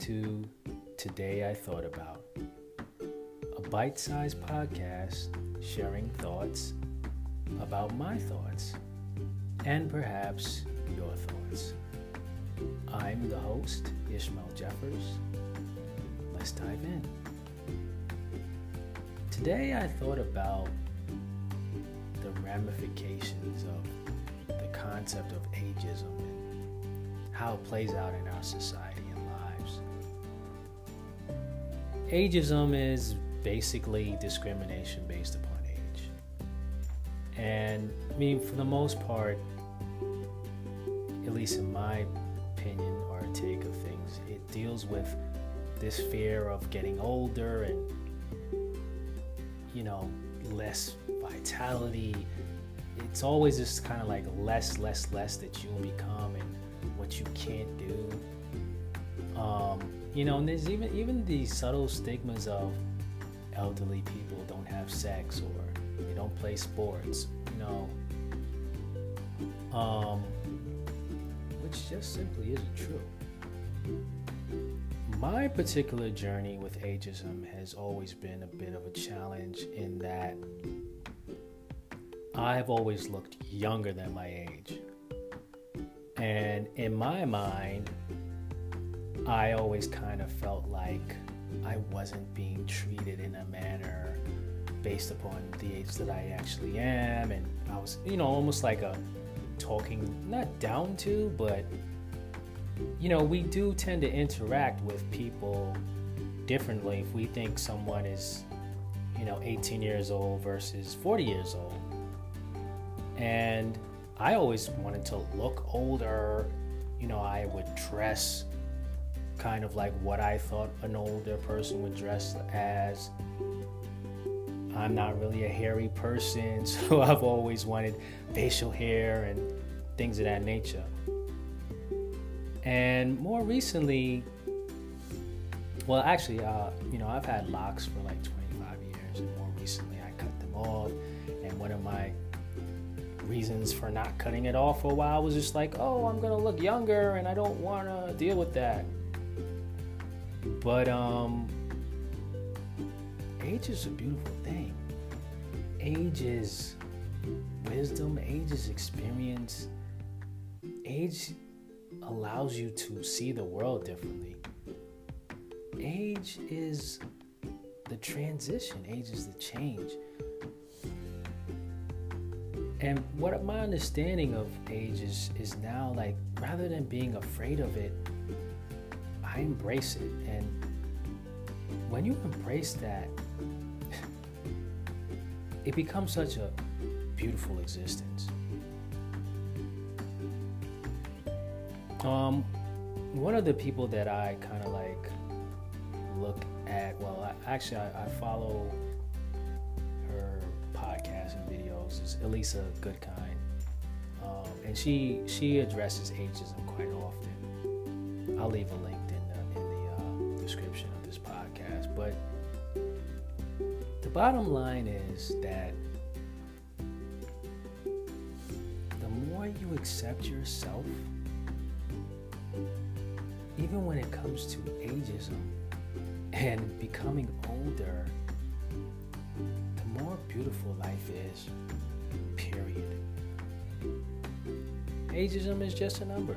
To Today I Thought About, a bite sized podcast sharing thoughts about my thoughts and perhaps your thoughts. I'm the host, Ishmael Jeffers. Let's dive in. Today I thought about the ramifications of the concept of ageism and how it plays out in our society Ageism is basically discrimination based upon age. And I mean, for the most part, at least in my opinion or take of things, it deals with this fear of getting older and, you know, less vitality. It's always this kind of like less, less, less that you become and what you can't do. You know, and there's even even the subtle stigmas of elderly people don't have sex or they don't play sports. You know, um, which just simply isn't true. My particular journey with ageism has always been a bit of a challenge in that I've always looked younger than my age. And in my mind, I always kind of felt like I wasn't being treated in a manner based upon the age that I actually am. And I was, you know, almost like a talking, not down to, but you know, we do tend to interact with people differently if we think someone is, you know, 18 years old versus 40 years old. And I always wanted to look older. You know, I would dress kind of like what I thought an older person would dress as. I'm not really a hairy person, so I've always wanted facial hair and things of that nature. And more recently, well, actually, uh, you know, I've had locks for like 25 years, and more recently, I cut them off. And one of my reasons for not cutting it off for a while was just like, oh, I'm gonna look younger, and I don't want to deal with that. But um, age is a beautiful thing. Age is wisdom. Age is experience. Age allows you to see the world differently. Age is the transition, age is the change. And what my understanding of age is, is now like rather than being afraid of it, I embrace it. And when you embrace that, it becomes such a beautiful existence. Um, one of the people that I kind of like look at, well, I, actually, I, I, follow her podcast and videos. Is Elisa Goodkind, um, and she she addresses ageism quite often. I'll leave a link description of this podcast. But the bottom line is that the more you accept yourself even when it comes to ageism and becoming older, the more beautiful life is, period. Ageism is just a number.